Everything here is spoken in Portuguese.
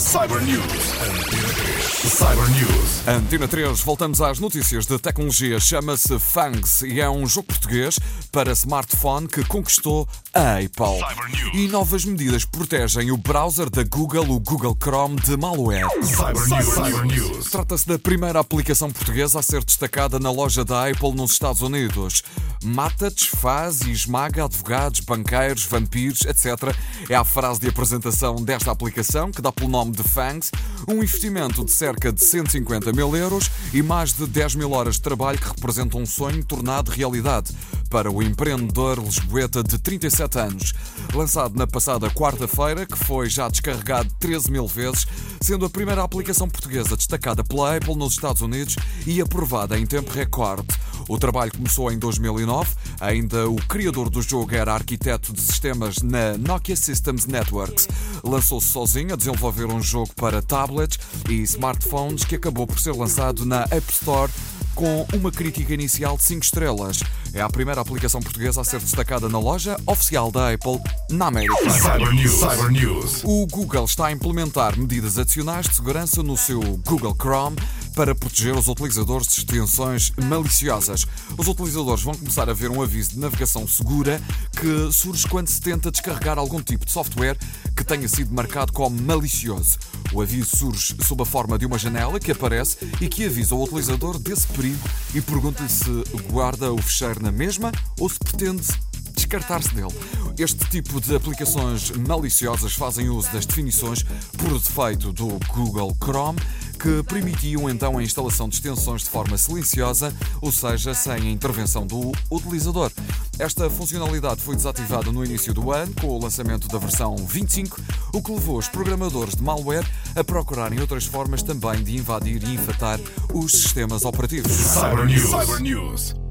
Cyber News. Antena 3. Cyber News. Antena 3, voltamos às notícias de tecnologia. Chama-se Fangs e é um jogo português para smartphone que conquistou a Apple. News. E novas medidas protegem o browser da Google, o Google Chrome, de malware. Cyber News. Cyber News. Trata-se da primeira aplicação portuguesa a ser destacada na loja da Apple nos Estados Unidos. Mata, desfaz e esmaga advogados, banqueiros, vampiros, etc. É a frase de apresentação desta aplicação, que dá pelo nome de Fangs, um investimento de cerca de 150 mil euros e mais de 10 mil horas de trabalho que representam um sonho tornado realidade para o empreendedor lisboeta de 37 anos. Lançado na passada quarta-feira, que foi já descarregado 13 mil vezes, sendo a primeira aplicação portuguesa destacada pela Apple nos Estados Unidos e aprovada em tempo recorde. O trabalho começou em 2009, ainda o criador do jogo era arquiteto de sistemas na Nokia Systems Networks. Lançou-se sozinho a desenvolver um jogo para tablets e smartphones que acabou por ser lançado na App Store com uma crítica inicial de 5 estrelas. É a primeira aplicação portuguesa a ser destacada na loja oficial da Apple na América. Cyber News. Cyber News. O Google está a implementar medidas adicionais de segurança no seu Google Chrome para proteger os utilizadores de extensões maliciosas. Os utilizadores vão começar a ver um aviso de navegação segura que surge quando se tenta descarregar algum tipo de software que tenha sido marcado como malicioso. O aviso surge sob a forma de uma janela que aparece e que avisa o utilizador desse perigo e pergunta-lhe se guarda o fecheiro na mesma ou se pretende descartar-se dele. Este tipo de aplicações maliciosas fazem uso das definições por defeito do Google Chrome, que permitiam então a instalação de extensões de forma silenciosa, ou seja, sem a intervenção do utilizador. Esta funcionalidade foi desativada no início do ano, com o lançamento da versão 25, o que levou os programadores de malware a procurarem outras formas também de invadir e infectar os sistemas operativos. Cyber News. Cyber News.